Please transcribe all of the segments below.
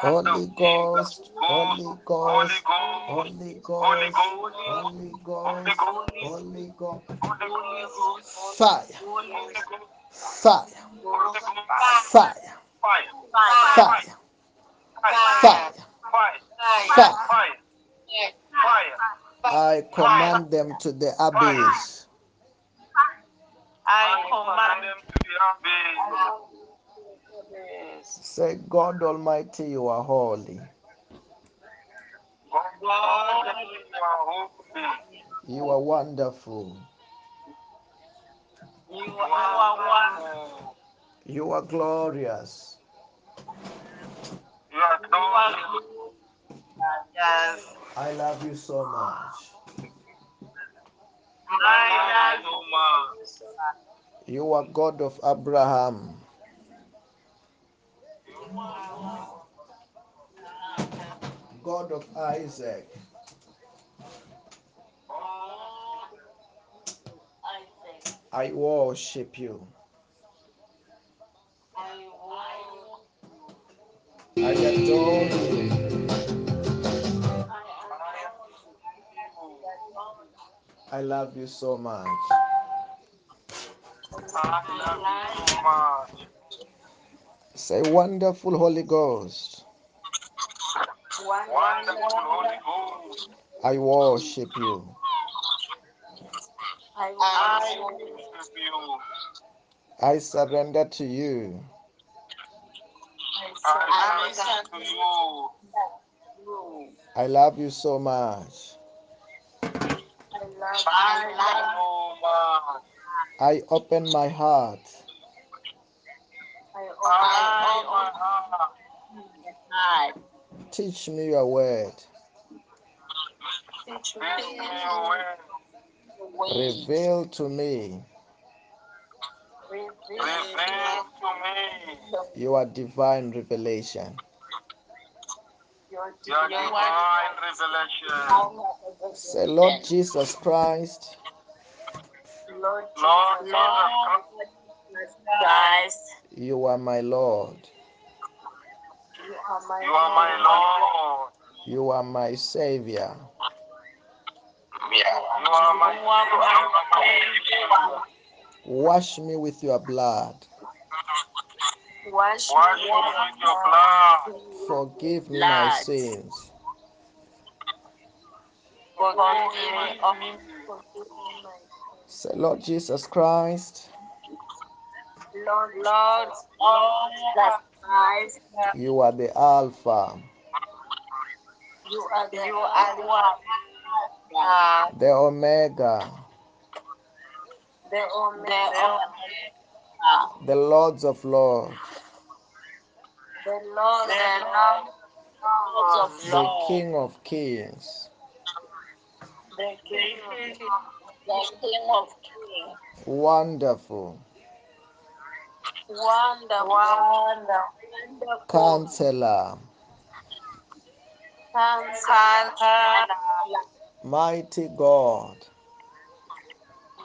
Holy Ghost, Holy Ghost, Holy Ghost, Holy Ghost, Holy Ghost, fire, fire, fire, fire, fire, fire. Fire fire fire fire I command them to the abyss. I command them to the abyss. Say, God Almighty, you are holy. You are. Wonderful. You are wonderful. You are glorious. You are glorious. Yes. I love you so much. I love you so much. You are God of Abraham. God of Isaac. I worship you. I adore you. I love you so much. I love you so much. Say, wonderful Holy Ghost. Wonderful Holy Ghost. I worship you. I worship you. I surrender to you. I surrender to you. I love you so much. I love you so much. I open my heart. I. Teach me your word. Teach me your way. Reveal to me Reveal to me your divine revelation. your divine revelation. Say, Lord Jesus Christ, Lord Jesus Christ, Christ, you are my Lord. you are my you are my Lord. You are my Savior. You you are my Savior. Wash me with your blood. Wash Wash me me with your blood. Forgive me my sins. Forgive me of Forgive Say, Lord Jesus Christ, Lord, Lord Jesus Jesus Christ. you are the Alpha, you are the You are one. the Omega, the The Omega, Omega. the Lords of Lords, the Lord, The the Lord Lord, of the King of Kings, the King of The King of Kings. wonderful, wonderful, Wonderful. Counselor, Counselor, mighty God,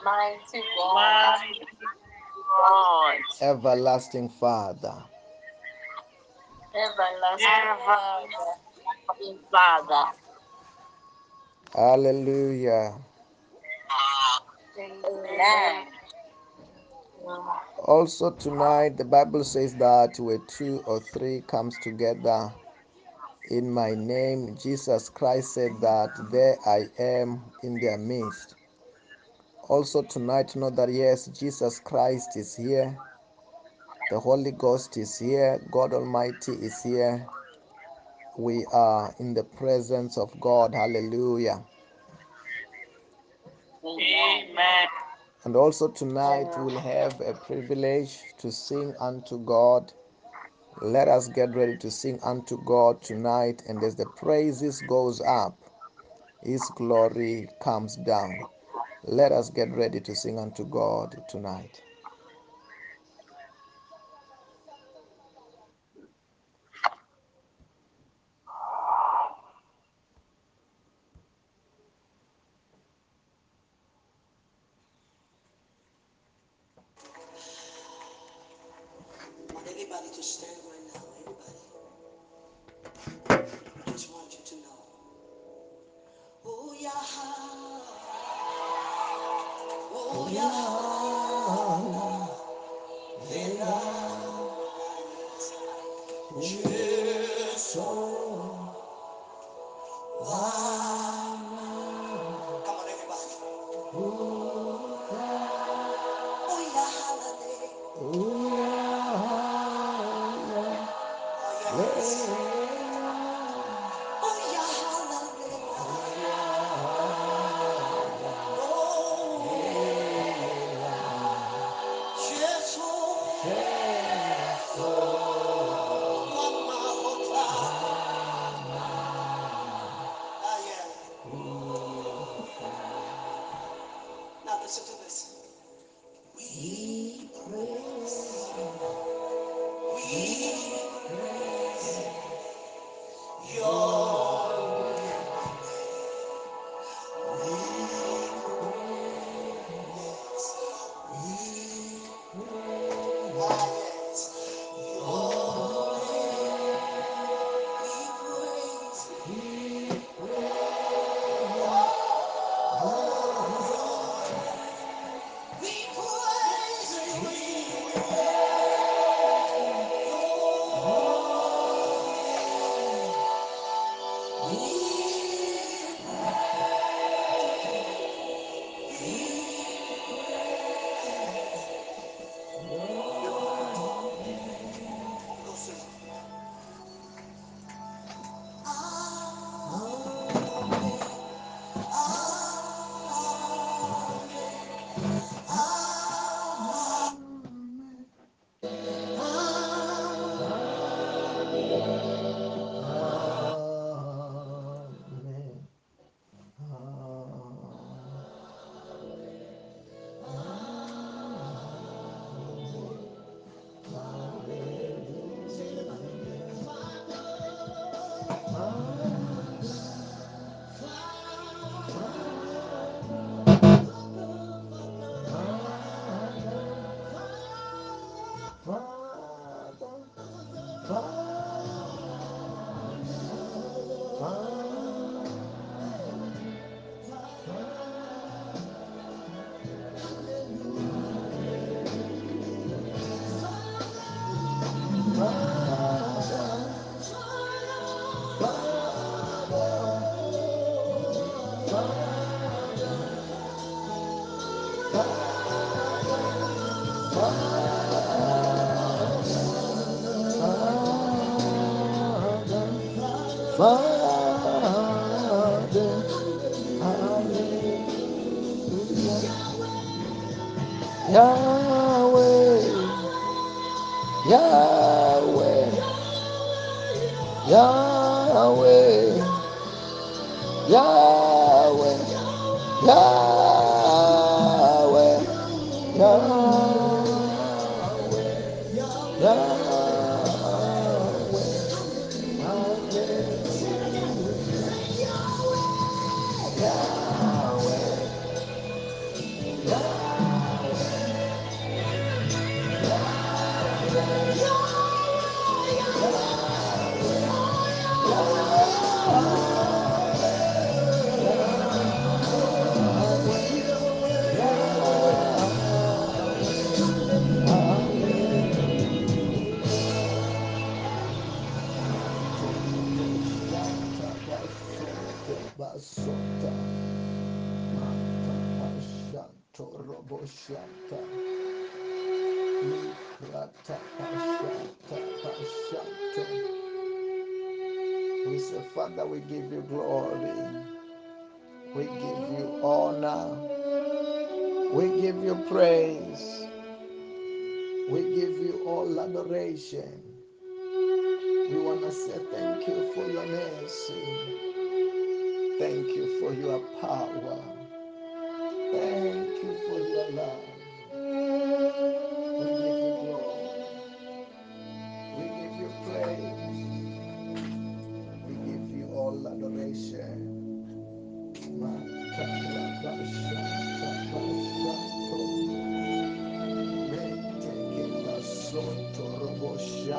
mighty God, God. everlasting Father. everlasting Father. Everlasting Father. Hallelujah. Amen. Also, tonight, the Bible says that where two or three comes together in my name, Jesus Christ said that there I am in their midst. Also, tonight, know that yes, Jesus Christ is here, the Holy Ghost is here, God Almighty is here. We are in the presence of God. Hallelujah. Amen. And also, tonight, we'll have a privilege to sing unto God. Let us get ready to sing unto God tonight, and as the praises goes up, His glory comes down. Let us get ready to sing unto God tonight. Father,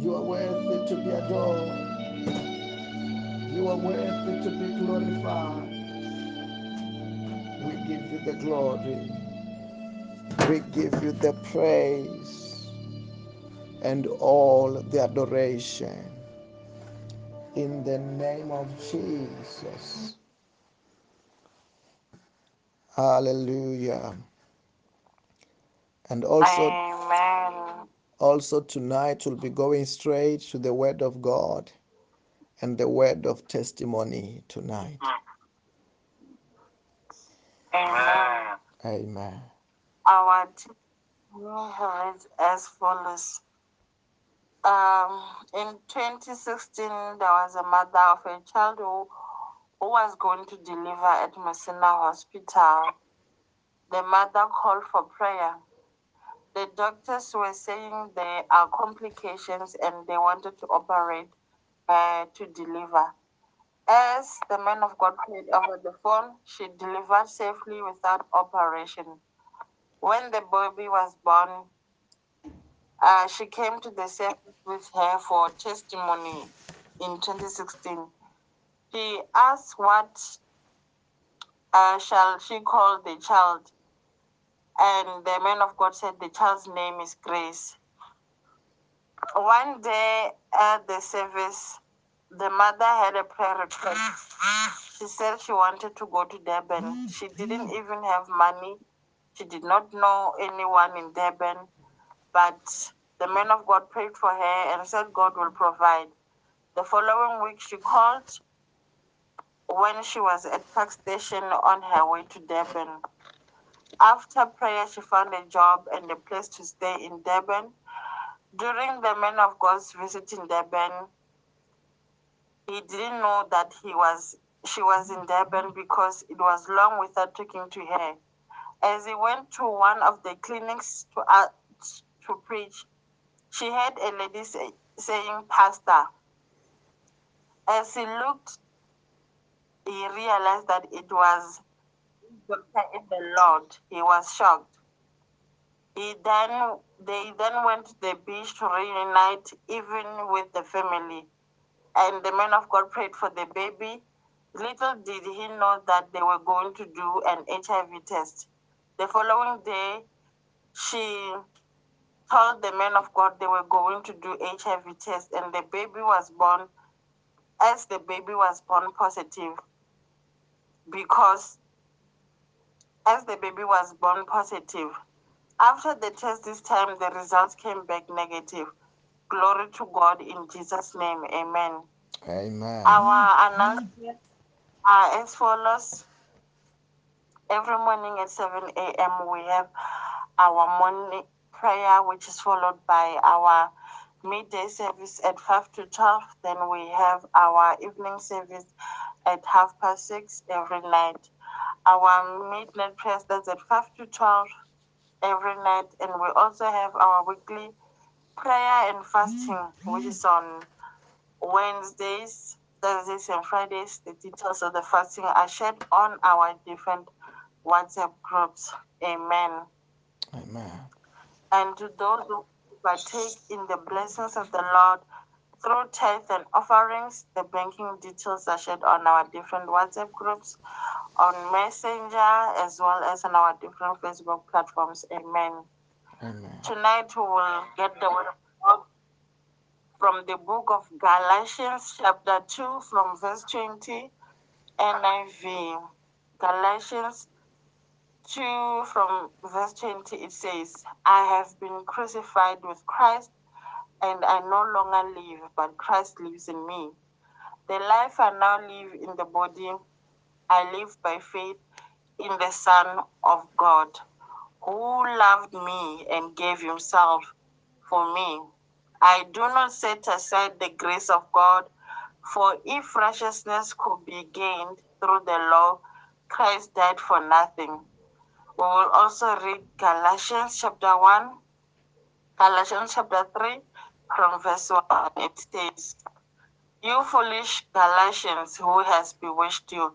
You are worthy to be adored. You are worthy to be glorified. We give you the glory. We give you the praise and all the adoration. In the name of Jesus. Hallelujah. And also, Amen. Also tonight we'll be going straight to the Word of God and the Word of testimony tonight. Amen. Amen. Our testimony reads as follows. Um, in 2016, there was a mother of a child who, who was going to deliver at Messina Hospital. The mother called for prayer. The doctors were saying there are complications and they wanted to operate uh, to deliver. As the man of God prayed over the phone, she delivered safely without operation. When the baby was born, uh, she came to the service with her for testimony in 2016. She asked what uh, shall she call the child, and the man of God said the child's name is Grace. One day at the service, the mother had a prayer request. She said she wanted to go to Durban. She didn't even have money. She did not know anyone in Durban, but the man of God prayed for her and said God will provide. The following week, she called when she was at Park Station on her way to Durban. After prayer, she found a job and a place to stay in Durban. During the man of God's visit in Durban, he didn't know that he was she was in Durban because it was long without talking to her. As he went to one of the clinics to uh, to preach, she heard a lady say, saying, "Pastor." As he looked, he realized that it was in the Lord. He was shocked. He then they then went to the beach to reunite, even with the family. And the man of God prayed for the baby. Little did he know that they were going to do an HIV test. The following day, she told the man of God they were going to do HIV test, and the baby was born. As the baby was born positive, because as the baby was born positive, after the test this time the results came back negative. Glory to God in Jesus' name, Amen. Amen. Our announcements are uh, as follows. Every morning at 7 a.m., we have our morning prayer, which is followed by our midday service at 5 to 12. Then we have our evening service at half past 6 every night. Our midnight prayer starts at 5 to 12 every night. And we also have our weekly prayer and fasting, mm-hmm. which is on Wednesdays, Thursdays, and Fridays. The details of the fasting are shared on our different WhatsApp groups. Amen. Amen. And to those who partake in the blessings of the Lord through tithe and offerings, the banking details are shared on our different WhatsApp groups, on Messenger, as well as on our different Facebook platforms. Amen. Amen. Tonight we will get the word from the book of Galatians, chapter 2, from verse 20, NIV. Galatians 2, from verse 20, it says, I have been crucified with Christ, and I no longer live, but Christ lives in me. The life I now live in the body, I live by faith in the Son of God, who loved me and gave himself for me. I do not set aside the grace of God, for if righteousness could be gained through the law, Christ died for nothing. We will also read Galatians chapter 1, Galatians chapter 3, from verse 1. It says, You foolish Galatians, who has bewitched you?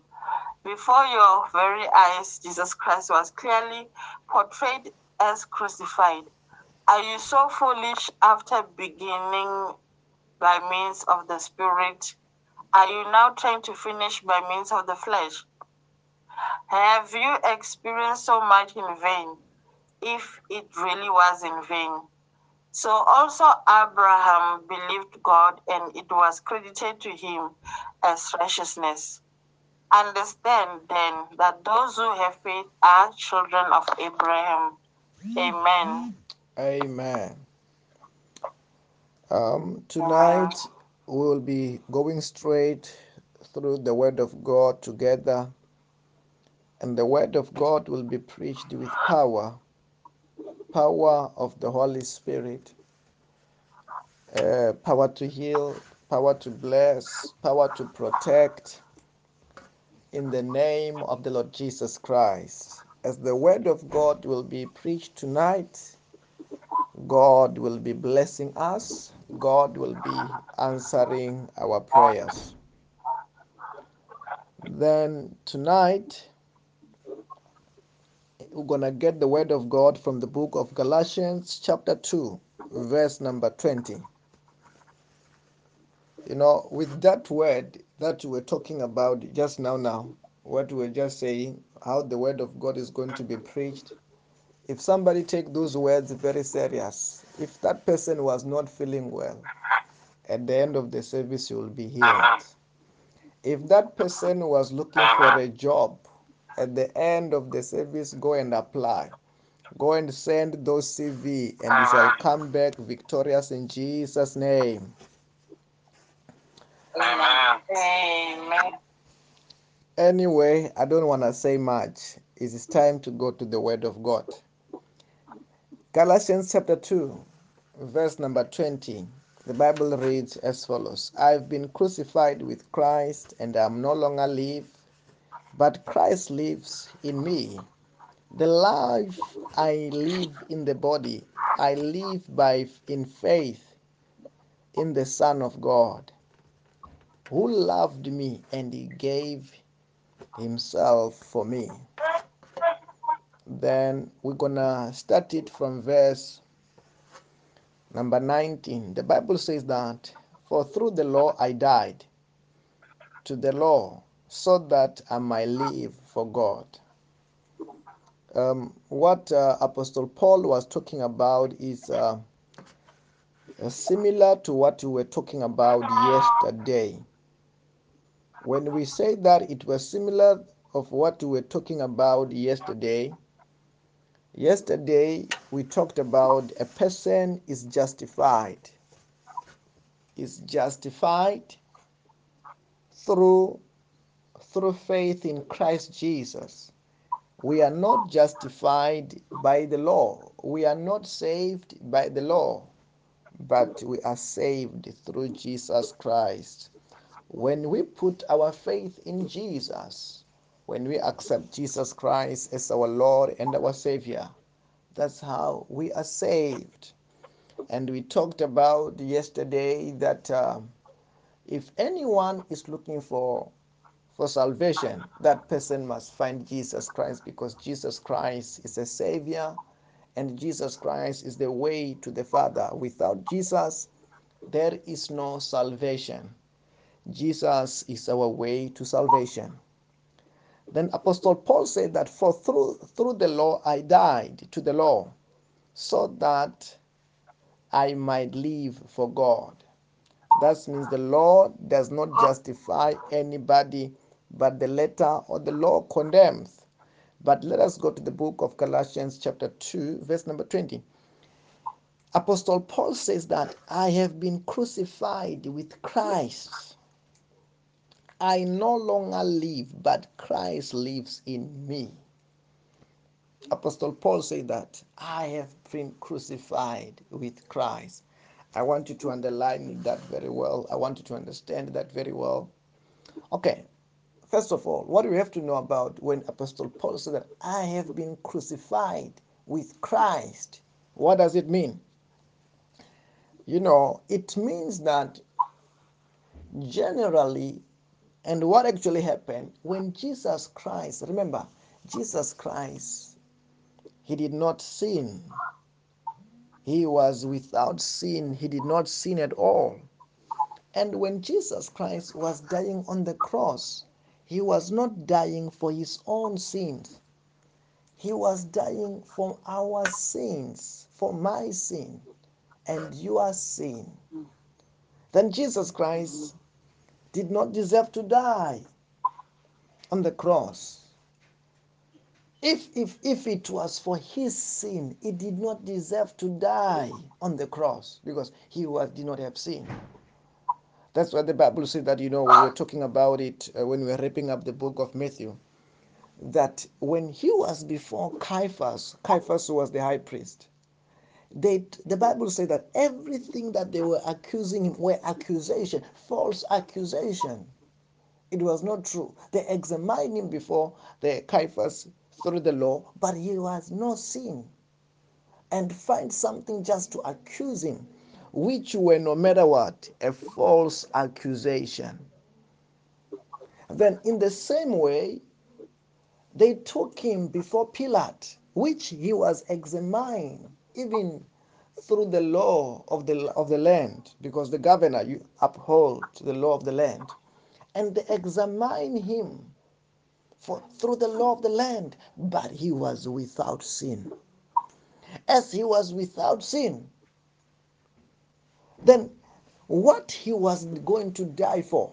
Before your very eyes, Jesus Christ was clearly portrayed as crucified. Are you so foolish after beginning by means of the Spirit? Are you now trying to finish by means of the flesh? Have you experienced so much in vain, if it really was in vain? So also Abraham believed God, and it was credited to him as righteousness. Understand then that those who have faith are children of Abraham. Amen. Amen. Um, tonight we will be going straight through the Word of God together, and the Word of God will be preached with power power of the Holy Spirit, uh, power to heal, power to bless, power to protect, in the name of the Lord Jesus Christ. As the Word of God will be preached tonight, God will be blessing us. God will be answering our prayers. Then tonight, we're going to get the word of God from the book of Galatians, chapter 2, verse number 20. You know, with that word that we're talking about just now, now, what we're just saying, how the word of God is going to be preached, if somebody take those words very serious if that person was not feeling well at the end of the service you will be healed if that person was looking for a job at the end of the service go and apply. Go and send those cv and you shall ah. come back victorious in jesus name. Amen. Amen. anyway i don't want to say much. It is time to go to the word of god. Galatians chapter 2 verse number 20, the Bible reads as follows. I've been crucified with Christ, and I'm no longer live, but Christ lives in me. The life I live in the body, I live by in faith in the Son of God, who loved me and he gave himself for me. Then we're gonna start it from verse Number 19, the Bible says that, For through the law I died to the law, so that I might live for God. Um, what uh, Apostle Paul was talking about is uh, uh, similar to what we were talking about yesterday. When we say that it was similar of what we were talking about yesterday, yesterday we talked about a person is justified is justified through through faith in Christ Jesus. We are not justified by the law. We are not saved by the law, but we are saved through Jesus Christ. When we put our faith in Jesus, when we accept Jesus Christ as our Lord and our Savior, that's how we are saved. And we talked about yesterday that uh, if anyone is looking for for salvation, that person must find Jesus Christ because Jesus Christ is a Savior and Jesus Christ is the way to the Father. Without Jesus, there is no salvation. Jesus is our way to salvation. Then Apostle Paul said that for through through the law I died to the law so that I might live for God. That means the law does not justify anybody, but the letter or the law condemns. But let us go to the book of Galatians, chapter 2, verse number 20. Apostle Paul says that I have been crucified with Christ. I no longer live, but Christ lives in me. Apostle Paul said that I have been crucified with Christ. I want you to underline that very well. I want you to understand that very well. Okay, first of all, what do we have to know about when Apostle Paul said that I have been crucified with Christ? What does it mean? You know, it means that generally, and what actually happened when Jesus Christ, remember, Jesus Christ, he did not sin. He was without sin. He did not sin at all. And when Jesus Christ was dying on the cross, he was not dying for his own sins. He was dying for our sins, for my sin and your sin. Then Jesus Christ did not deserve to die on the cross. If, if, if it was for his sin, he did not deserve to die on the cross because he was, did not have sin. That's why the Bible says that, you know, we were talking about it uh, when we were wrapping up the book of Matthew, that when he was before Caiaphas, Caiaphas was the high priest, they, the Bible says that everything that they were accusing him were accusation, false accusation. It was not true. They examined him before the Caiaphas through the law, but he was no sin. And find something just to accuse him which were no matter what a false accusation. Then, in the same way, they took him before Pilate, which he was examined even through the law of the of the land, because the governor you uphold the law of the land, and they examined him for through the law of the land, but he was without sin. As he was without sin, then what he was going to die for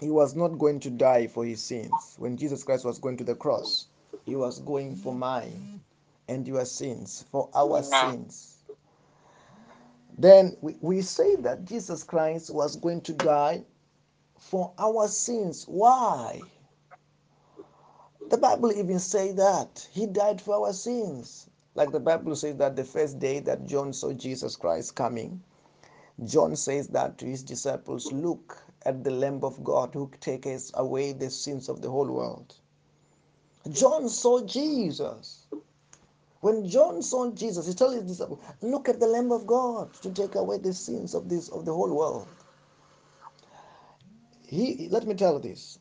he was not going to die for his sins. When jesus christ was going to the cross he was going for mine and your sins for our sins. Then we, we say that jesus christ was going to die for our sins. Why? The bible even say that he died for our sins. Like the bible says that the first day that john saw jesus christ coming John says that to his disciples, Look at the Lamb of God who takes away the sins of the whole world. John saw Jesus. When John saw Jesus, he told his disciples, Look at the Lamb of God to take away the sins of this of the whole world. He let me tell you this.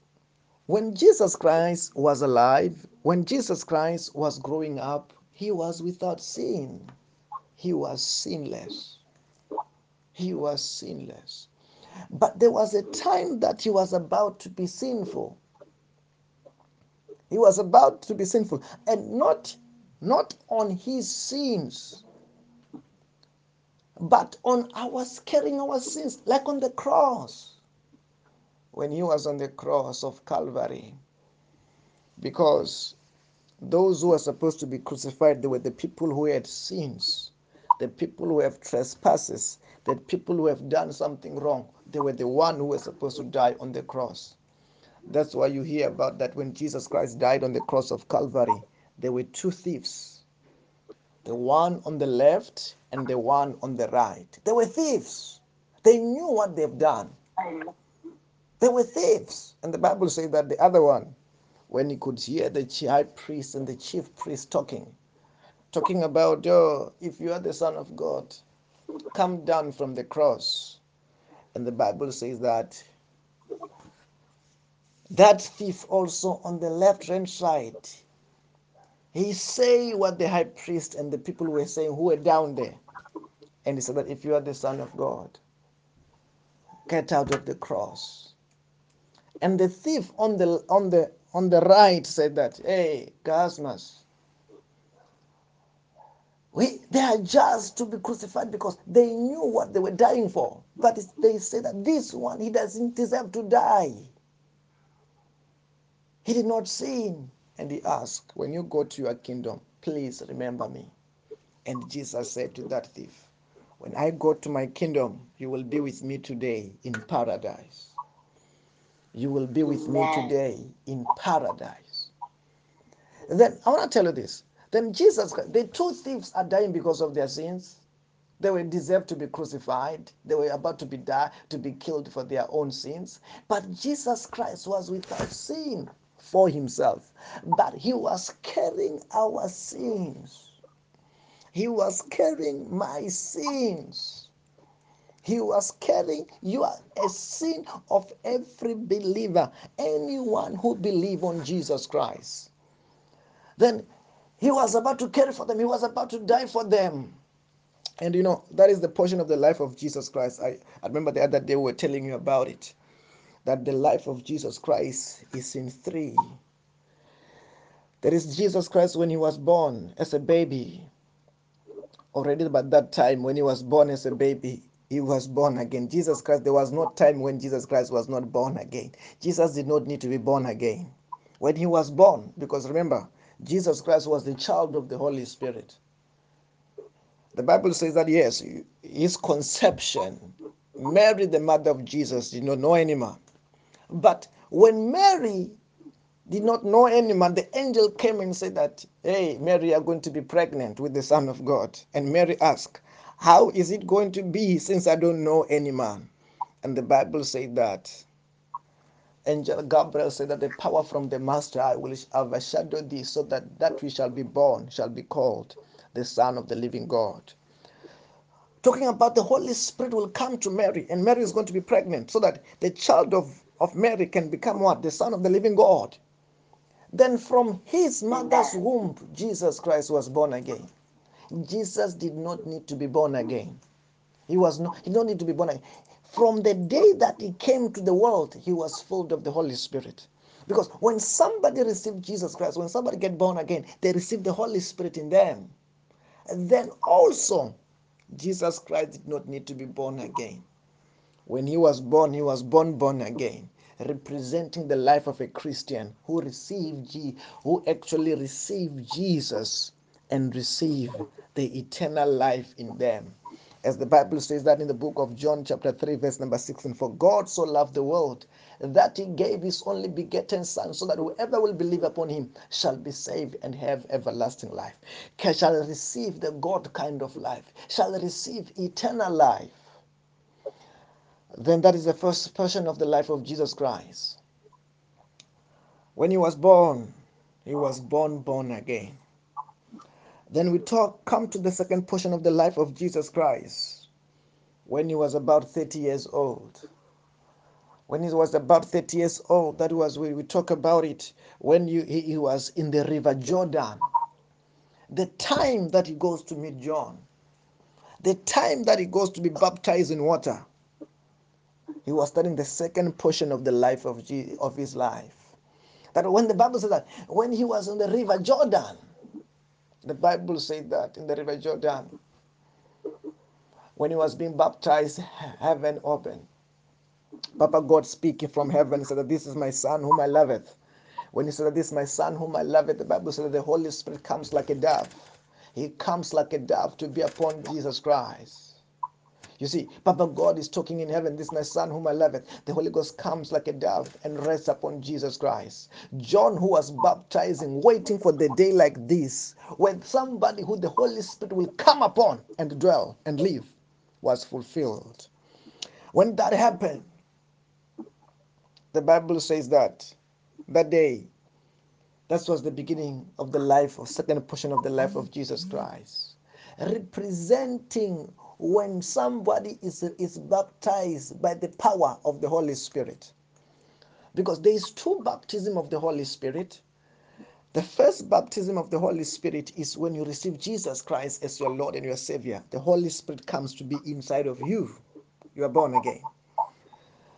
When Jesus Christ was alive, when Jesus Christ was growing up, he was without sin. He was sinless. He was sinless. But there was a time that he was about to be sinful. He was about to be sinful. And not, not on his sins, but on our carrying our sins, like on the cross. When he was on the cross of Calvary. Because those who were supposed to be crucified, they were the people who had sins, the people who have trespasses, the people who have done something wrong. They were the one who were supposed to die on the cross. That's why you hear about that when Jesus Christ died on the cross of Calvary, there were two thieves. The one on the left and the one on the right. They were thieves. They knew what they've done. They were thieves. And the Bible says that the other one, when he could hear the high priest and the chief priest talking, talking about, oh, if you are the Son of God, come down from the cross. And the Bible says that that thief also on the left hand side, he say what the high priest and the people were saying who were down there. And he said that if you are the Son of God, get out of the cross. And the thief on the on the on the right said that, hey, Cosmas, we they are just to be crucified because they knew what they were dying for. But they say that this one he doesn't deserve to die. He did not sin. And he asked, When you go to your kingdom, please remember me. And Jesus said to that thief, When I go to my kingdom, you will be with me today in paradise. You will be with me today in paradise. And then I want to tell you this. Then Jesus, the two thieves are dying because of their sins. They were deserved to be crucified. They were about to be die, to be killed for their own sins. But Jesus Christ was without sin for himself, but he was carrying our sins. He was carrying my sins. He was carrying you are a sin of every believer, anyone who believe on Jesus Christ. Then he was about to care for them. He was about to die for them. And you know, that is the portion of the life of Jesus Christ. I, I remember the other day we were telling you about it. That the life of Jesus Christ is in three. There is Jesus Christ when he was born as a baby. Already by that time, when he was born as a baby, he was born again. Jesus Christ, there was no time when Jesus Christ was not born again. Jesus did not need to be born again. When he was born, because remember, Jesus Christ was the child of the Holy Spirit. The Bible says that yes, his conception, Mary, the mother of Jesus, did not know any man. But when Mary did not know any man, the angel came and said that, Hey, Mary, you are going to be pregnant with the Son of God. And Mary asked, How is it going to be since I don't know any man? And the Bible said that angel Gabriel said that the power from the Master will overshadow thee, so that that which shall be born shall be called the Son of the living God. Talking about the Holy Spirit will come to Mary, and Mary is going to be pregnant, so that the child of, of Mary can become what? The Son of the living God. Then from his mother's womb, Jesus Christ was born again. Jesus did not need to be born again. He was not, he don't need to be born again. From the day that he came to the world, he was filled of the Holy Spirit. Because when somebody received Jesus Christ, when somebody get born again, they receive the Holy Spirit in them. And then also, Jesus Christ did not need to be born again. When he was born, he was born born again, representing the life of a Christian who received who actually received Jesus and received the eternal life in them as the Bible says that in the book of John, chapter 3, verse number 16. For God so loved the world that he gave his only begotten Son, so that whoever will believe upon him shall be saved and have everlasting life, shall receive the God kind of life, shall receive eternal life. Then that is the first portion of the life of Jesus Christ. When he was born, he was born born again. Then we talk come to the second portion of the life of Jesus Christ when he was about 30 years old. When he was about 30 years old, that was when we talk about it when you, he, he was in the river Jordan. The time that he goes to meet John, the time that he goes to be baptized in water, he was studying the second portion of the life of, Jesus, of his life. That when the Bible says that when he was on the river Jordan, the Bible said that in the river Jordan, when he was being baptized, heaven opened. Papa God speaking from heaven said that this is my son whom I loveth. When he said that this is my son whom I loveth, the Bible said that the Holy Spirit comes like a dove. He comes like a dove to be upon Jesus Christ. You see, Papa God is talking in heaven. This is my son whom I love. It. The Holy Ghost comes like a dove and rests upon Jesus Christ. John, who was baptizing, waiting for the day like this, when somebody who the Holy Spirit will come upon and dwell and live, was fulfilled. When that happened, the Bible says that that day, that was the beginning of the life, or second portion of the life of Jesus Christ, representing when somebody is, is baptized by the power of the Holy Spirit. Because there is two baptism of the Holy Spirit. The first baptism of the Holy Spirit is when you receive Jesus Christ as your Lord and your Savior. The Holy Spirit comes to be inside of you. You are born again.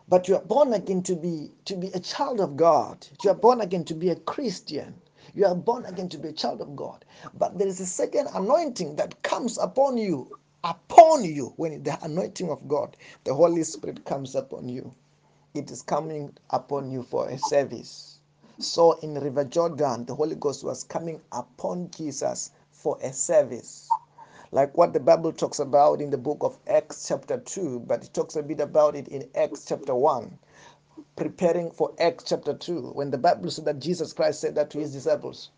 But you are born again to be to be a child of God. You are born again to be a Christian. You are born again to be a child of God. But there is a second anointing that comes upon you upon you when the anointing of God, the Holy Spirit comes upon you. It is coming upon you for a service. So in River Jordan, the Holy Ghost was coming upon Jesus for a service. Like what the Bible talks about in the book of Acts chapter 2, but it talks a bit about it in Acts chapter 1 preparing for Acts chapter 2, when the Bible said that Jesus Christ said that to his disciples,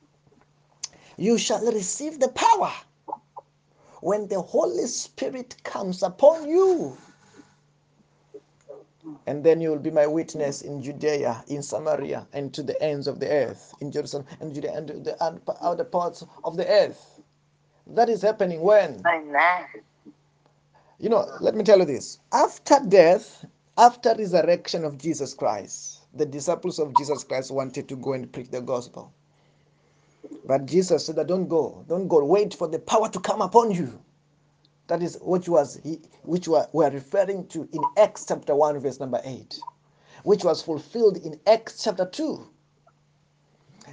You shall receive the power when the Holy Spirit comes upon you. And then you will be my witness in Judea, in Samaria, and to the ends of the earth, in Jerusalem, and Judea, and the other parts of the earth. That is happening when? Amen. You know, let me tell you this. After death, after resurrection of Jesus Christ, the disciples of Jesus Christ wanted to go and preach the gospel. But Jesus said, Don't go, don't go, wait for the power to come upon you. That is which was he, which we are referring to in Acts chapter 1, verse number 8, which was fulfilled in Acts chapter 2.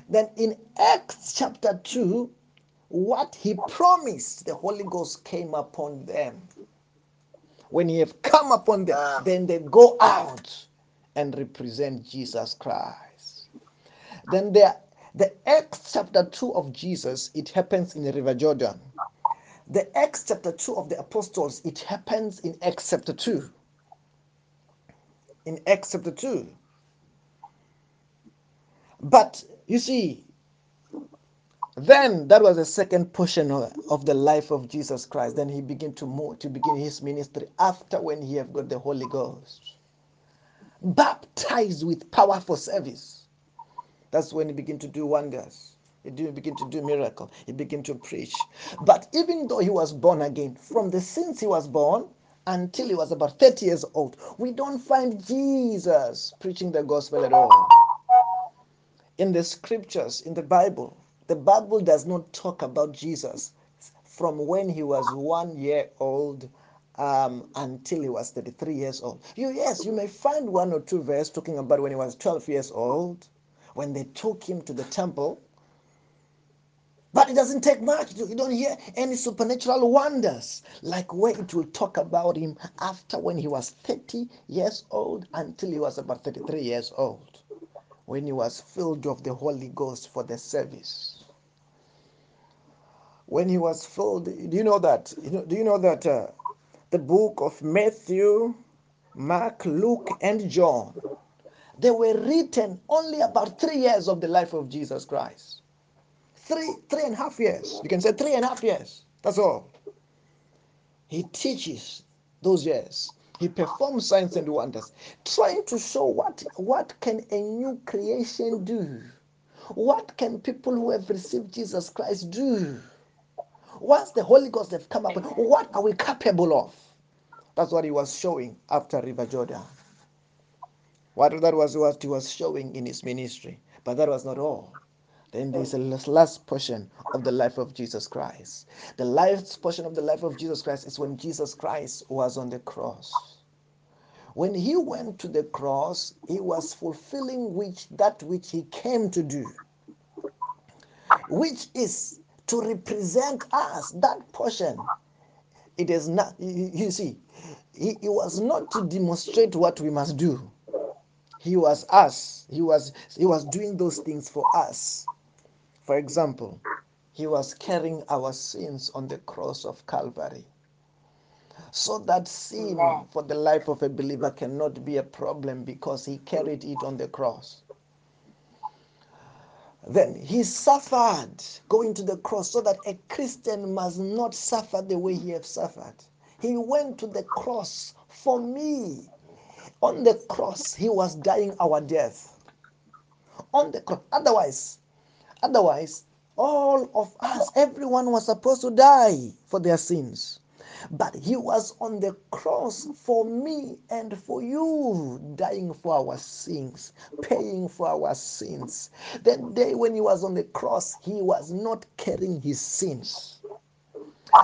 Then in Acts chapter 2, what he promised, the Holy Ghost came upon them. When he have come upon them, ah. then they go out and represent Jesus Christ. Then there, the Acts chapter 2 of Jesus, it happens in the River Jordan. The Acts chapter 2 of the apostles, it happens in Acts chapter 2. In Acts chapter 2. But you see, then that was the second portion of, the life of Jesus Christ. Then he began to move to begin his ministry after when he have got the Holy Ghost. Baptized with power for service. That's when he began to do wonders. He begin to do miracle. He began to preach. But even though he was born again, from the since he was born until he was about 30 years old, we don't find Jesus preaching the gospel at all. In the scriptures, in the Bible, the Bible does not talk about Jesus from when he was one year old um, until he was 33 years old. You yes, you may find one or two verses talking about when he was 12 years old, when they took him to the temple but it doesn't take much. You don't hear any supernatural wonders like where it will talk about him after when he was 30 years old until he was about 33 years old, when he was filled of the Holy Ghost for the service. When he was filled, do you know that? Do you know that uh, the book of Matthew, Mark, Luke, and John, they were written only about three years of the life of Jesus Christ. Three three and a half years. You can say three and a half years. That's all. He teaches those years. He performs signs and wonders trying to show what what can a new creation do? What can people who have received jesus christ do? Once the holy ghost have come up what are we capable of? That's what he was showing after river jordan what that was what he was showing in his ministry but that was not all then there's a last portion of the life of Jesus Christ. The last portion of the life of Jesus Christ is when Jesus Christ was on the cross. When he went to the cross, he was fulfilling which that which he came to do, which is to represent us. That portion, it is not. You see, he, he was not to demonstrate what we must do. He was us. He was he was doing those things for us. For example, he was carrying our sins on the cross of Calvary. So that sin for the life of a believer cannot be a problem because he carried it on the cross. Then he suffered going to the cross so that a Christian must not suffer the way he has suffered. He went to the cross for me. On the cross, he was dying our death. On the cross. Otherwise, otherwise, all of us, everyone was supposed to die for their sins. But he was on the cross for me and for you, dying for our sins, paying for our sins. That day when he was on the cross, he was not carrying his sins.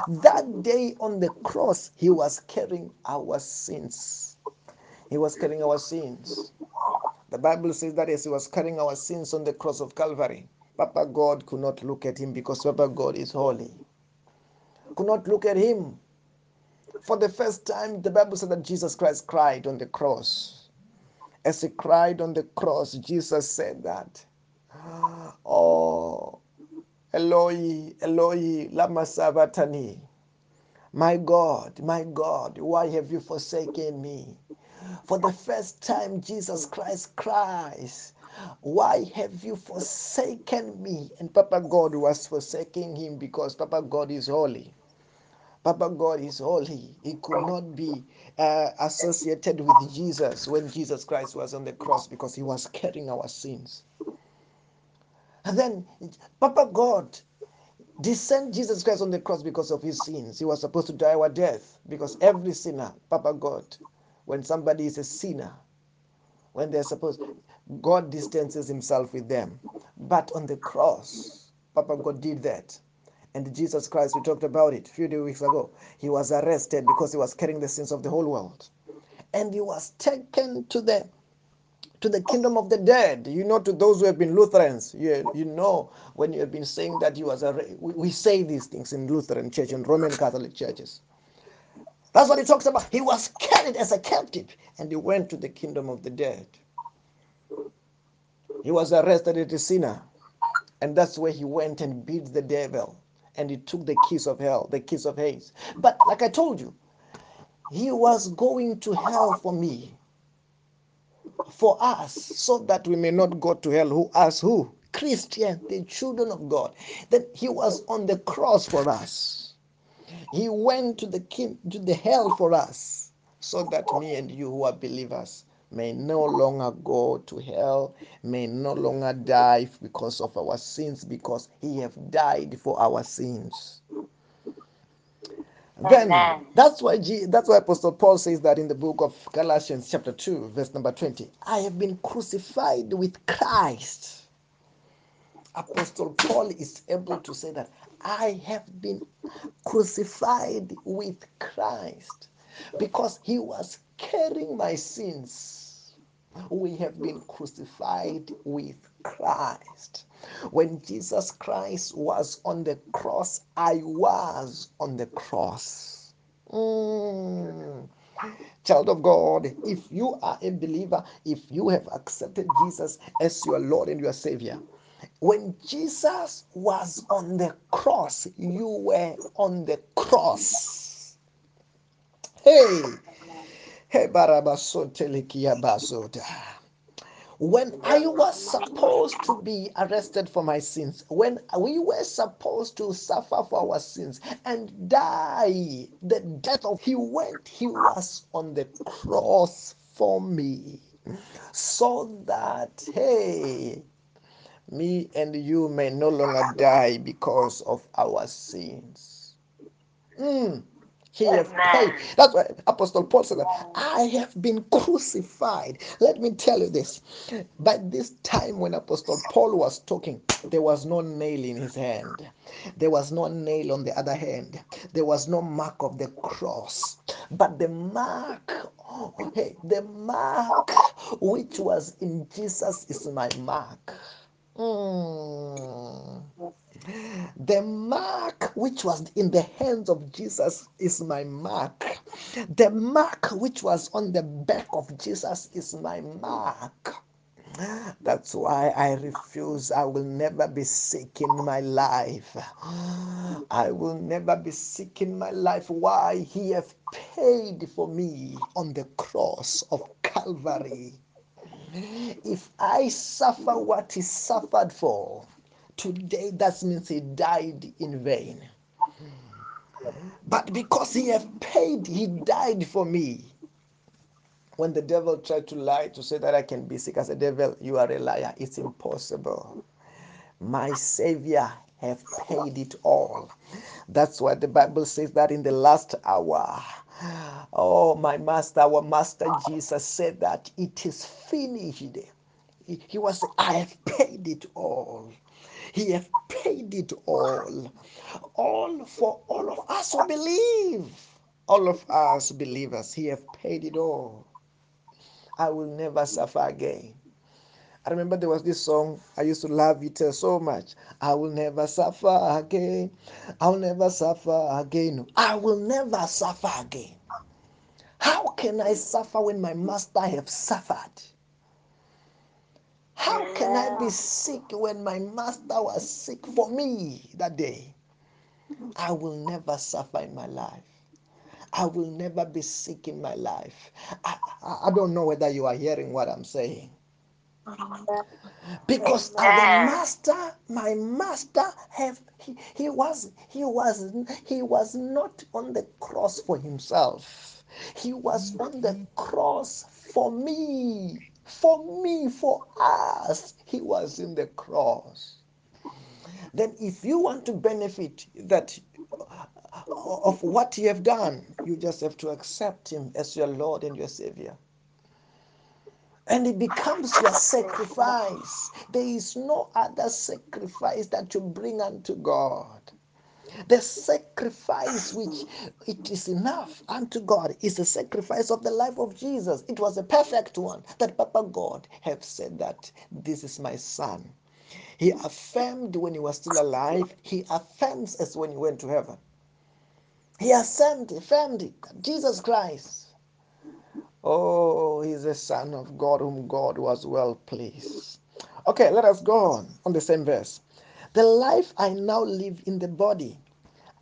That day on the cross, he was carrying our sins. He was carrying our sins. The Bible says that as he was carrying our sins on the cross of Calvary, Papa God could not look at him because Papa God is holy. Could not look at him. For the first time, the Bible said that Jesus Christ cried on the cross. As he cried on the cross, Jesus said that, Oh, Eloi, Eloi, lama sabachthani. My God, my God, why have you forsaken me? For the first time, Jesus Christ cries, Why have you forsaken me? And Papa God was forsaking him because Papa God is holy. Papa God is holy. He could not be uh, associated with Jesus when Jesus Christ was on the cross because he was carrying our sins. And then Papa God descend Jesus Christ on the cross because of his sins. He was supposed to die our death because every sinner, Papa God, when somebody is a sinner, when they're supposed, God distances himself with them. But on the cross, Papa God did that. And Jesus Christ, we talked about it a few weeks ago. He was arrested because he was carrying the sins of the whole world. And he was taken to the to the kingdom of the dead. You know, to those who have been Lutherans, you, you know, when you have been saying that he was a, we, we say these things in Lutheran church and Roman Catholic churches. That's what he talks about. He was carried as a captive and he went to the kingdom of the dead. He was arrested as a sinner, and that's where he went and beat the devil and he took the keys of hell, the keys of Hades. But like I told you, he was going to hell for me for us so that we may not go to hell. Who us who? Christian, the children of God. That he was on the cross for us. He went to the king to the hell for us so that me and you who are believers may no longer go to hell, may no longer die because of our sins, because he have died for our sins. Then that's why G, that's why Apostle Paul says that in the book of Galatians chapter 2 verse number 20 I have been crucified with Christ. Apostle Paul is able to say that I have been crucified with Christ because he was carrying my sins. We have been crucified with Christ. When Jesus Christ was on the cross, I was on the cross. Mm. Child of God, if you are a believer, if you have accepted Jesus as your Lord and your Savior, when Jesus was on the cross, you were on the cross. Hey, hey, when I was supposed to be arrested for my sins, when we were supposed to suffer for our sins and die the death of he went, he was on the cross for me. So that hey, me and you may no longer die because of our sins. Mm. He have paid. That's why Apostle Paul said I have been crucified. Let me tell you this. By this time when Apostle Paul was talking, there was no nail in his hand. There was no nail on the other hand. There was no mark of the cross. But the mark, hey, the mark which was in Jesus is my mark. Mm. The mark which was in the hands of Jesus is my mark. The mark which was on the back of Jesus is my mark. That's why I refuse. I will never be sick in my life. I will never be sick in my life. Why? He have paid for me on the cross of Calvary. If I suffer what he suffered for, today that means he died in vain. But because he have paid, he died for me. When the devil tried to lie to say that I can be sick as a devil, you are a liar. It's impossible. My Savior have paid it all. That's why the Bible says that in the last hour. Oh, my master, our master Jesus said that it is finished. He was, I have paid it all. He have paid it all. All for all of us who believe. All of us believers, He have paid it all. I will never suffer again. I remember there was this song, I used to love it uh, so much. I will never suffer again. I'll never suffer again. I will never suffer again. How can I suffer when my master have suffered? How can I be sick when my master was sick for me that day? I will never suffer in my life. I will never be sick in my life. I, I, I don't know whether you are hearing what I'm saying. Because our master, my master, have he, he was he was he was not on the cross for himself. He was on the cross for me. For me, for us. He was in the cross. then if you want to benefit that uh, of what you have done, you just have to accept him as your Lord and your Savior. And it becomes your sacrifice. There is no other sacrifice that you bring unto God. The sacrifice which it is enough unto God is the sacrifice of the life of Jesus. It was a perfect one that Papa God have said that this is my son. He affirmed when he was still alive, he affirms as when he went to heaven. He affirmed, affirmed it, Jesus Christ. Oh, he's the Son of God whom God was well pleased. Okay, let us go on on the same verse. The life I now live in the body,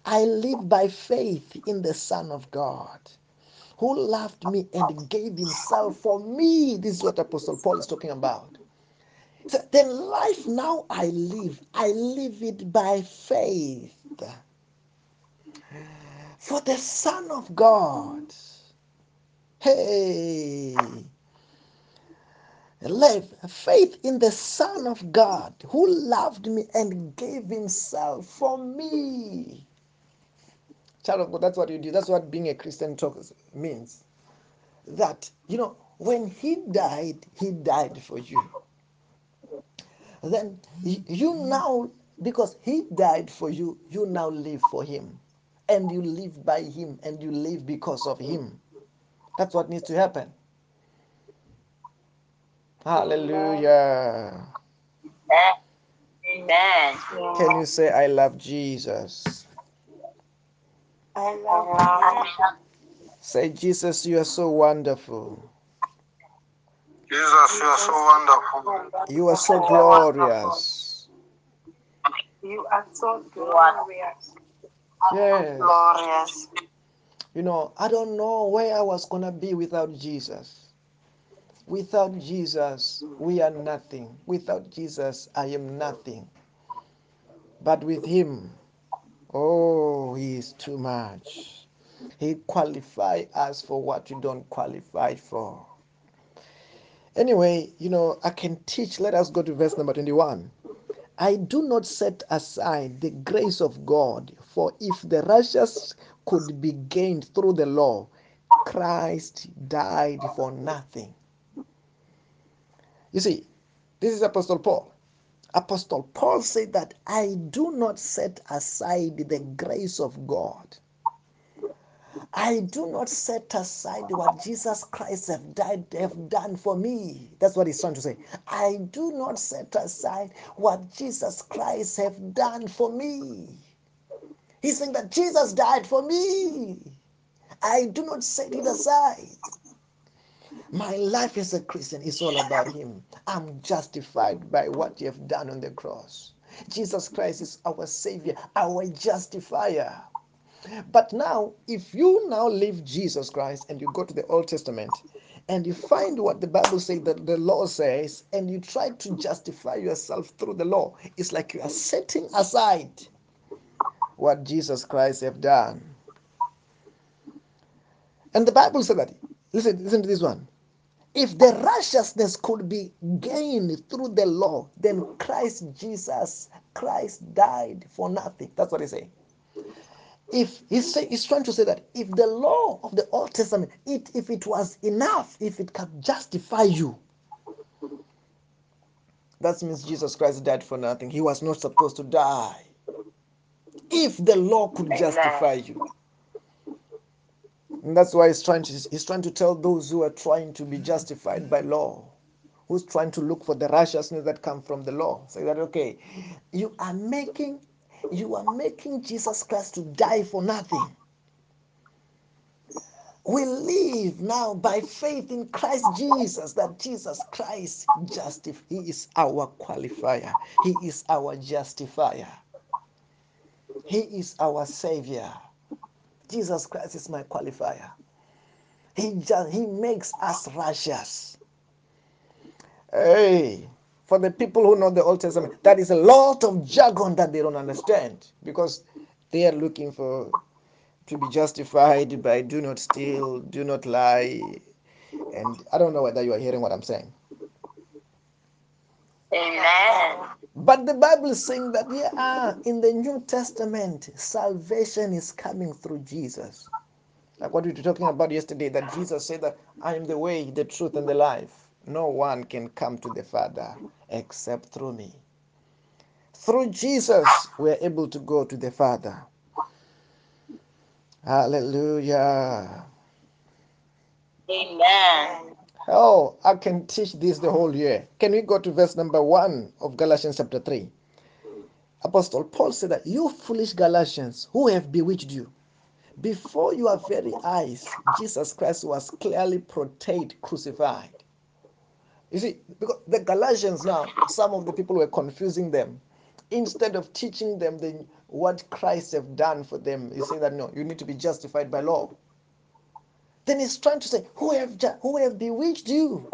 I live by faith in the Son of God who loved me and gave himself for me. This is what Apostle Paul is talking about. So the life now I live, I live it by faith. For the Son of God. Hey. Live faith in the Son of God who loved me and gave himself for me. Child of God, that's what you do. That's what being a Christian talks means. That, you know, when he died, he died for you. Then you now, because he died for you, you now live for him. And you live by him and you live because of him. That's what needs to happen. Hallelujah. Amen. Can you say, I love Jesus? I love Jesus. Say, Jesus, you are so wonderful. Jesus, you are so wonderful. You are so glorious. You are so glorious. Yes. Glorious. You know, I don't know where I was going to be without Jesus. Without Jesus, we are nothing. Without Jesus, I am nothing. But with Him, oh, He is too much. He qualify us for what you don't qualify for. Anyway, you know, I can teach. Let us go to verse number 21. I do not set aside the grace of God, for if the righteous could be gained through the law, Christ died for nothing. You see, this is Apostle Paul. Apostle Paul said that I do not set aside the grace of God. I do not set aside what Jesus Christ have died have done for me. That's what he's trying to say. I do not set aside what Jesus Christ have done for me. He's saying that Jesus died for me. I do not set it aside. My life as a Christian is all about Him. I'm justified by what you have done on the cross. Jesus Christ is our Savior, our justifier. But now, if you now leave Jesus Christ and you go to the Old Testament and you find what the Bible says that the law says, and you try to justify yourself through the law, it's like you are setting aside what Jesus Christ have done. And the Bible said that, listen, listen to this one. If the righteousness could be gained through the law, then Christ Jesus, Christ died for nothing. That's what he's saying. If he's, say, he's trying to say that if the law of the Old Testament, it, if it was enough, if it could justify you, that means Jesus Christ died for nothing. He was not supposed to die. If the law could justify you. And that's why he's trying to he's trying to tell those who are trying to be justified by law, who's trying to look for the righteousness that comes from the law. Say that okay, you are making you are making Jesus Christ to die for nothing. We live now by faith in Christ Jesus, that Jesus Christ justif- He is our qualifier. He is our justifier. He is our savior. Jesus Christ is my qualifier. He just he makes us righteous. Hey, for the people who know the Old Testament, that is a lot of jargon that they don't understand because they are looking for to be justified by do not steal, do not lie, and I don't know whether you are hearing what I'm saying. Amen. But the Bible is saying that yeah, in the New Testament, salvation is coming through Jesus. Like what we were talking about yesterday, that Jesus said that I am the way, the truth, and the life. No one can come to the Father except through me. Through Jesus, we're able to go to the Father. Hallelujah. Amen. Oh, I can teach this the whole year. Can we go to verse number one of Galatians chapter 3? Apostle Paul said that you foolish Galatians, who have bewitched you? Before your very eyes, Jesus Christ was clearly portrayed crucified. You see, because the Galatians now, some of the people were confusing them. Instead of teaching them the, what Christ have done for them, you say that no, you need to be justified by law. Then he's trying to say, who have who have bewitched you?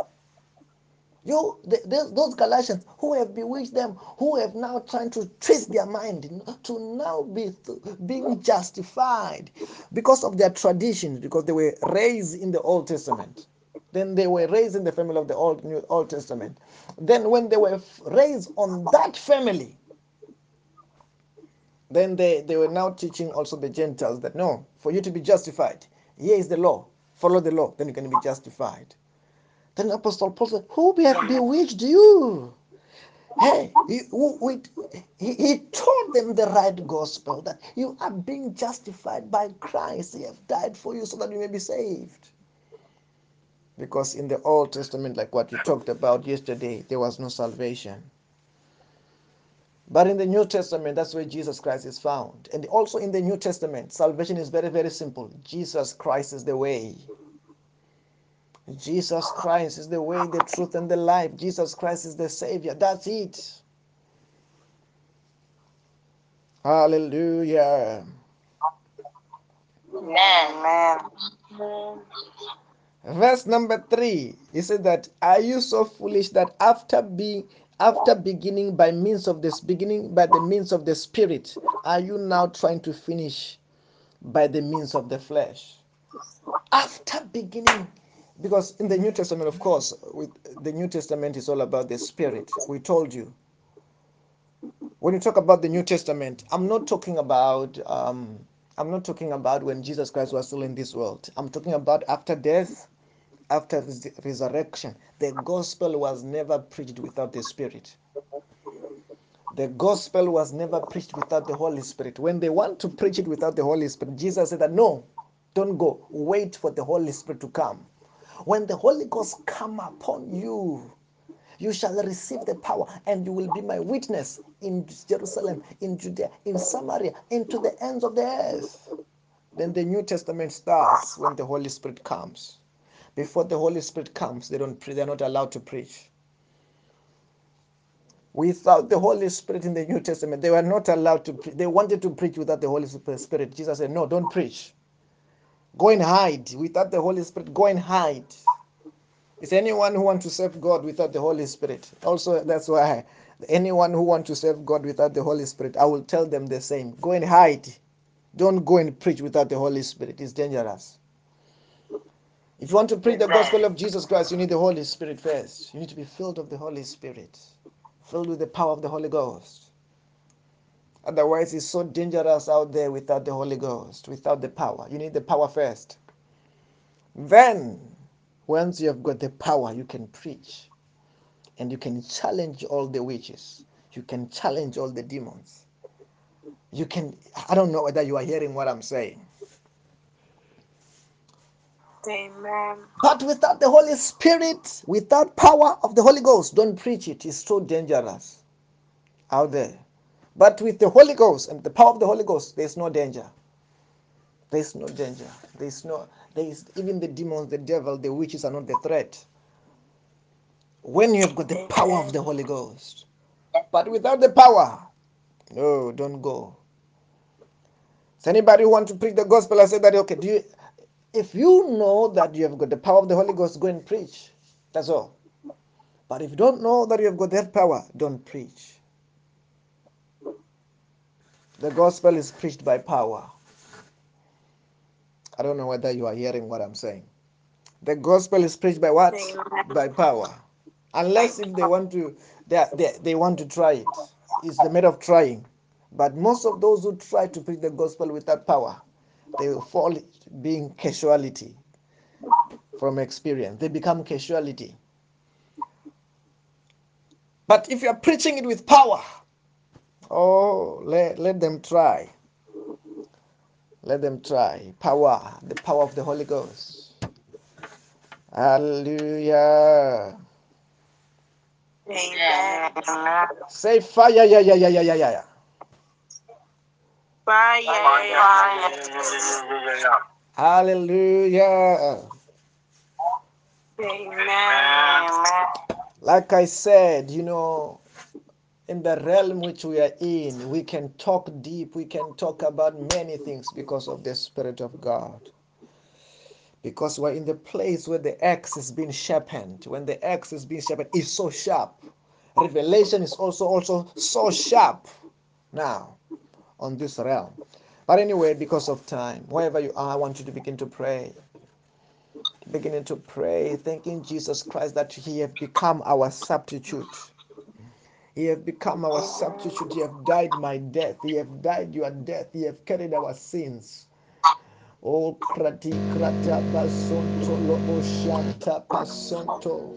You, the, the, those Galatians who have bewitched them, who have now trying to twist their mind to now be being justified because of their traditions, because they were raised in the Old Testament. Then they were raised in the family of the Old New Old Testament. Then when they were raised on that family, then they, they were now teaching also the Gentiles that no, for you to be justified, here is the law. Follow the law, then you can be justified. Then Apostle Paul said, Who have bewitched you? Hey, he, he, he told them the right gospel that you are being justified by Christ. He have died for you so that you may be saved. Because in the Old Testament, like what you talked about yesterday, there was no salvation. But in the New Testament, that's where Jesus Christ is found. And also in the New Testament, salvation is very, very simple. Jesus Christ is the way. Jesus Christ is the way, the truth, and the life. Jesus Christ is the Savior. That's it. Hallelujah. Amen. Verse number three, he said that are you so foolish that after being after beginning by means of this beginning by the means of the spirit, are you now trying to finish by the means of the flesh? After beginning because in the New Testament, of course, with the New Testament is all about the Spirit. We told you. When you talk about the New Testament, I'm not talking about um, I'm not talking about when Jesus Christ was still in this world. I'm talking about after death, after the resurrection. The gospel was never preached without the Spirit. The gospel was never preached without the Holy Spirit. When they want to preach it without the Holy Spirit, Jesus said that no, don't go. Wait for the Holy Spirit to come. When the Holy Ghost come upon you, you shall receive the power and you will be my witness in Jerusalem, in Judea, in Samaria, into the ends of the earth. Then the New Testament starts when the Holy Spirit comes. Before the Holy Spirit comes, they don't they're not allowed to preach. Without the Holy Spirit in the New Testament, they were not allowed to preach. They wanted to preach without the Holy Spirit. Jesus said, No, don't preach. Go and hide. Without the Holy Spirit, go and hide. Is anyone who wants to serve God without the Holy Spirit? Also, that's why anyone who wants to serve God without the Holy Spirit, I will tell them the same. Go and hide. Don't go and preach without the Holy Spirit. It's dangerous. If you want to preach the gospel of Jesus Christ, you need the Holy Spirit first. You need to be filled of the Holy Spirit, filled with the power of the Holy Ghost. Otherwise, it's so dangerous out there without the Holy Ghost, without the power. You need the power first. Then, once you have got the power, you can preach and you can challenge all the witches. You can challenge all the demons. You can, I don't know whether you are hearing what I'm saying. Amen. But without the Holy Spirit, without power of the Holy Ghost, don't preach it. It's so dangerous out there. But with the Holy Ghost and the power of the Holy Ghost, there's no danger. There's no danger. There's no, there is even the demons, the devil, the witches are not the threat. When you have got the power of the Holy Ghost. But without the power, no, don't go. Is anybody want to preach the gospel? I said that okay, do you if you know that you have got the power of the Holy Ghost, go and preach. That's all. But if you don't know that you have got that power, don't preach. The gospel is preached by power. I don't know whether you are hearing what I'm saying. The gospel is preached by what? By power. Unless if they want to they, they, they want to try it. It's the matter of trying. But most of those who try to preach the gospel without power, they will fall being casualty from experience. They become casualty. But if you are preaching it with power, oh, let, let them try. Let them try. Power, the power of the Holy Ghost. Hallelujah. Amen. Say fire, yeah, yeah, yeah, yeah, yeah, yeah, Fire. Hallelujah. Amen. Like I said, you know, in the realm which we are in, we can talk deep, we can talk about many things because of the Spirit of God. Because we're in the place where the axe is being sharpened. When the axe is being sharpened, it's so sharp. Revelation is also also so sharp now on this realm. But anyway, because of time, wherever you are, I want you to begin to pray. Beginning to pray, thanking Jesus Christ that He have become our substitute. He have become our substitute. He have died my death. He have died your death. He have carried our sins. Oh, krati krata pasonto lobo shanta pasonto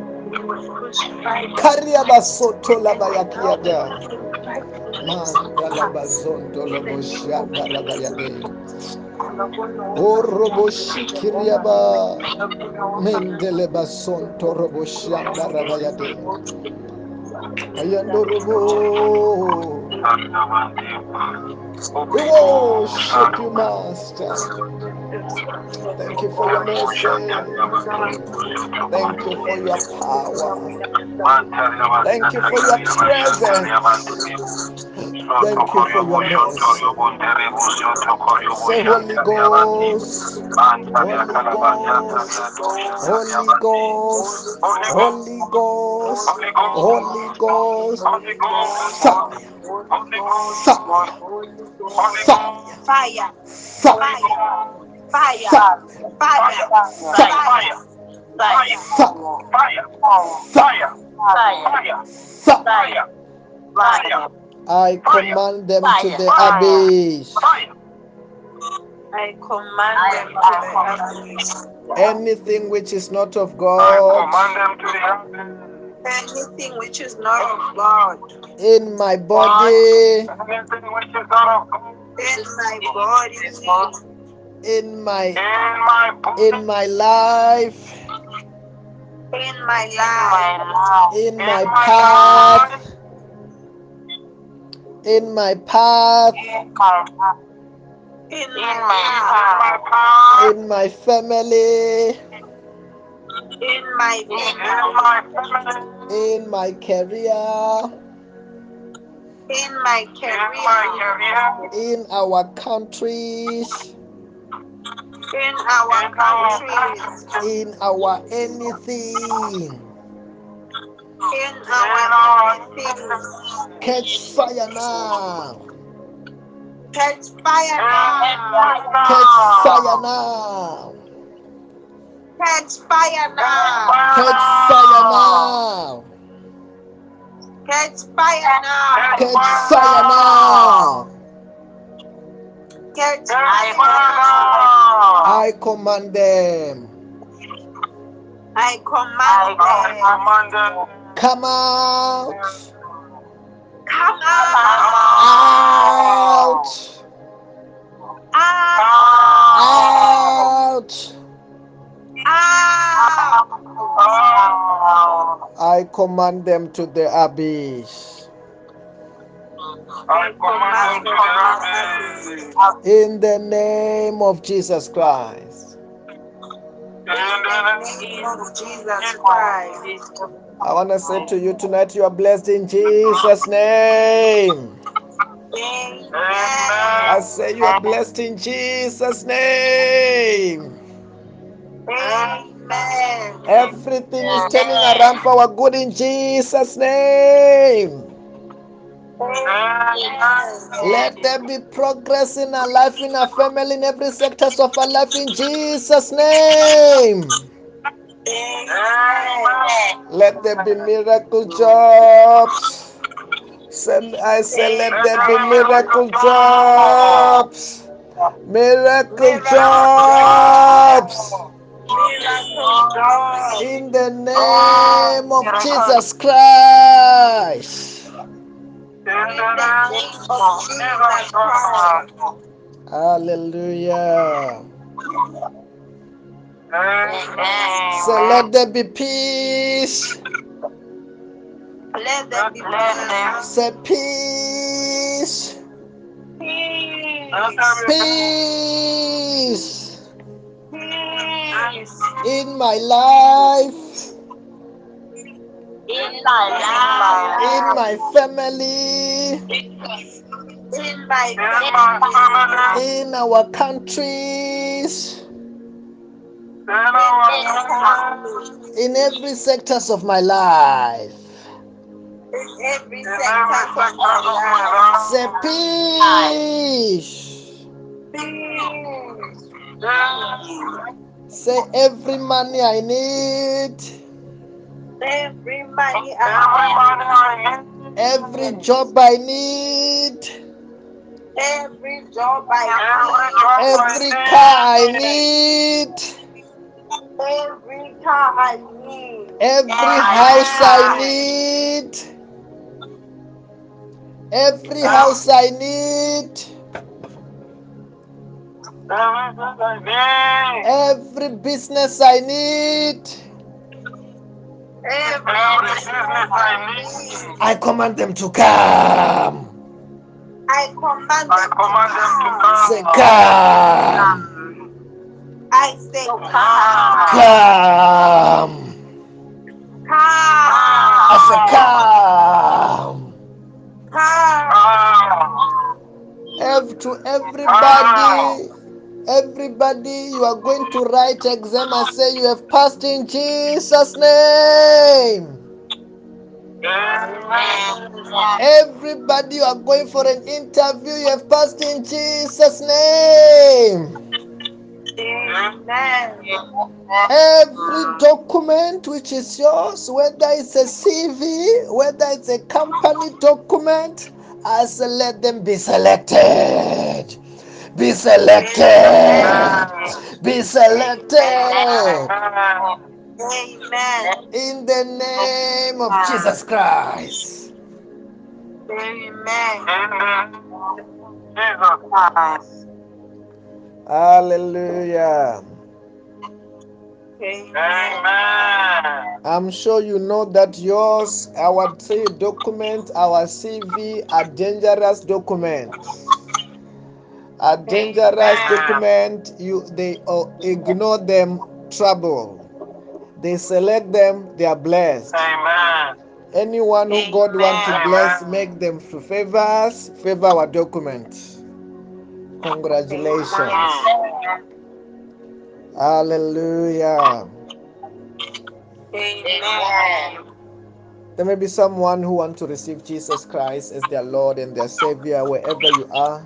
Carria basoto la bayakiada. Manda la basoto la boshanda la bayade. Oroboshikiriaba mendele basonto roboshanda rabayade. Ayando robo. We worship you, Thank you for your mercy. Thank you for your power. Thank you for your presence. Thank you for your mercy. Say Holy Ghost, Holy Ghost, Holy Ghost, Holy Ghost, Holy Ghost, fire, fire, fire, Fire. fire, Fire. fire, Fire. fire, Fire. fire, fire, fire. Fire. I command them to the abyss. I command them to the abyss. Anything which is not of God Anything which is not of God in my body, in my body, in my in my life, in my life, in my path, in my path, in my path, in my family, in my in my career, in my career, in our countries, in our countries, in our anything. in our anything. Catch fire now. Catch fire now. Catch fire now. Catch fire now. Catch fire now. Catch fire now. Catch fire now. Catch fire now. I command them. I command them. Come out. Come out. Out. Out. Out. Out. I I command them to the abyss. In the name of Jesus Christ. In the name of Jesus Christ. I want to say to you tonight, you are blessed in Jesus' name. I say you are blessed in Jesus' name. Amen. Everything is turning around for our good in Jesus' name. Let there be progress in our life, in our family, in every sector of our life in Jesus' name. Let there be miracle jobs. I say, let there be miracle jobs. Miracle jobs. In the name of Jesus Christ. Hallelujah. So let there be peace. Let there be blessed. Say peace. Peace. Peace. Peace. In my life. In my life. In my family. In my family. In our countries. In every sectors of my life. In every sector of my Say peace. life. Peace. Say every money I need. Every money I need. Every job I need. every job I need. Every car I need. need, every car I need, Every house I need. Every house I need. Every business I need. Every business I command them to come. I command them to come. Say come. I say come. Come. I Come. say come. Come. Ev- to everybody, everybody, you are going to write exam and say you have passed in Jesus' name. Everybody, you are going for an interview, you have passed in Jesus' name. Every document which is yours, whether it's a CV, whether it's a company document, I let them be selected. Be selected. Be selected. Amen. In the name of Jesus Christ. Amen. Hallelujah. Amen. I'm sure you know that yours, our three documents, our CV are dangerous documents. A dangerous document, you they uh, ignore them, trouble. They select them, they are blessed. Amen. Anyone who God want to bless, make them favors, favor our document. Congratulations. Hallelujah. Amen. There may be someone who want to receive Jesus Christ as their Lord and their Savior wherever you are.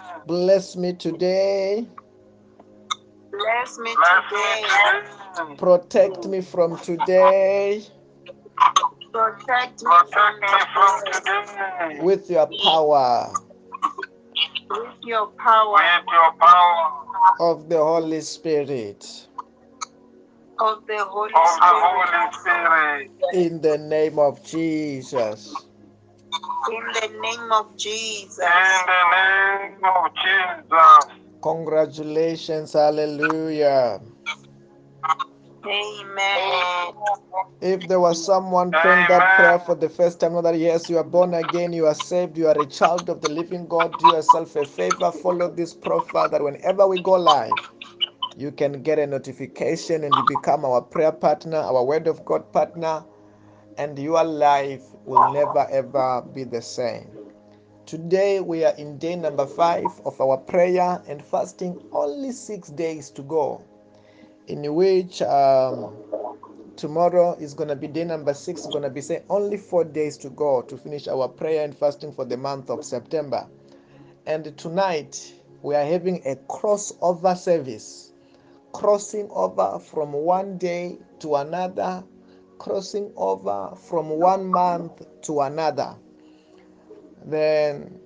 Bless me today. Bless me today. Protect me from today. Protect me from me from the today. with your power with your power With your power of the Holy Spirit. of the Holy of the Holy Spirit. In the name of Jesus. In the name of Jesus. In the name of Jesus. Congratulations. Hallelujah. Amen. If there was someone praying that prayer for the first time, know that yes, you are born again, you are saved, you are a child of the living God, do yourself a favor, follow this profile that whenever we go live, you can get a notification and you become our prayer partner, our Word of God partner, and your life will never ever be the same. Today we are in day number five of our prayer and fasting, only six days to go, in which um, tomorrow is going to be day number six, going to be say only four days to go to finish our prayer and fasting for the month of September. And tonight we are having a crossover service crossing over from one day to another, crossing over from one month to another. Then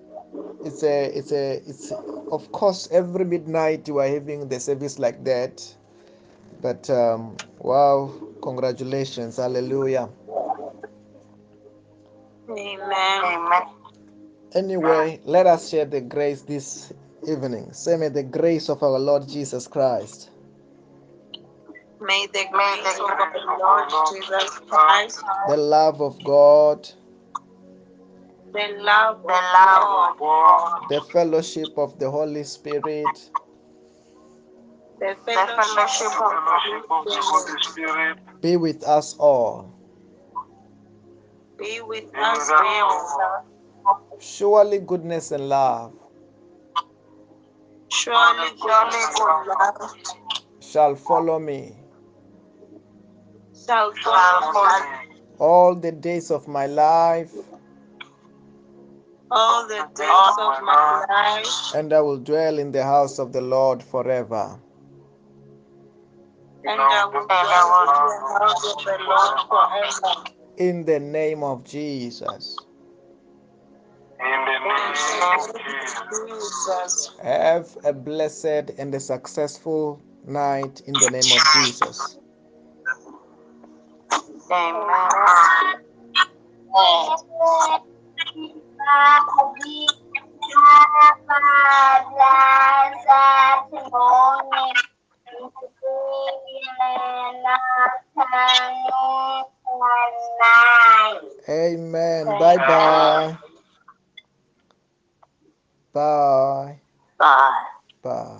it's a it's a it's of course every midnight you are having the service like that. But um, wow, congratulations, hallelujah. Amen. Anyway, let us share the grace this evening. Say, may the grace of our Lord Jesus Christ, May the grace of grace our Lord Lord Jesus Christ, the love of God, the love The of love God, of God, the fellowship of the Holy Spirit the the fellowship fellowship of the fellowship of the Holy Holy Spirit Spirit be with us all. be with us all. all. Surely goodness and love Surely goodness and love shall follow me shall Shall follow follow us me all the days of my life, all the days of my life, and I will dwell in the house of the Lord forever. and I will dwell in the house of the Lord forever. In the name of Jesus. In the name of the name Jesus. of Jesus. Have a blessed and a successful night in the name of Jesus. Amen. Amen. Bye bye. Bye. Bye. Bye.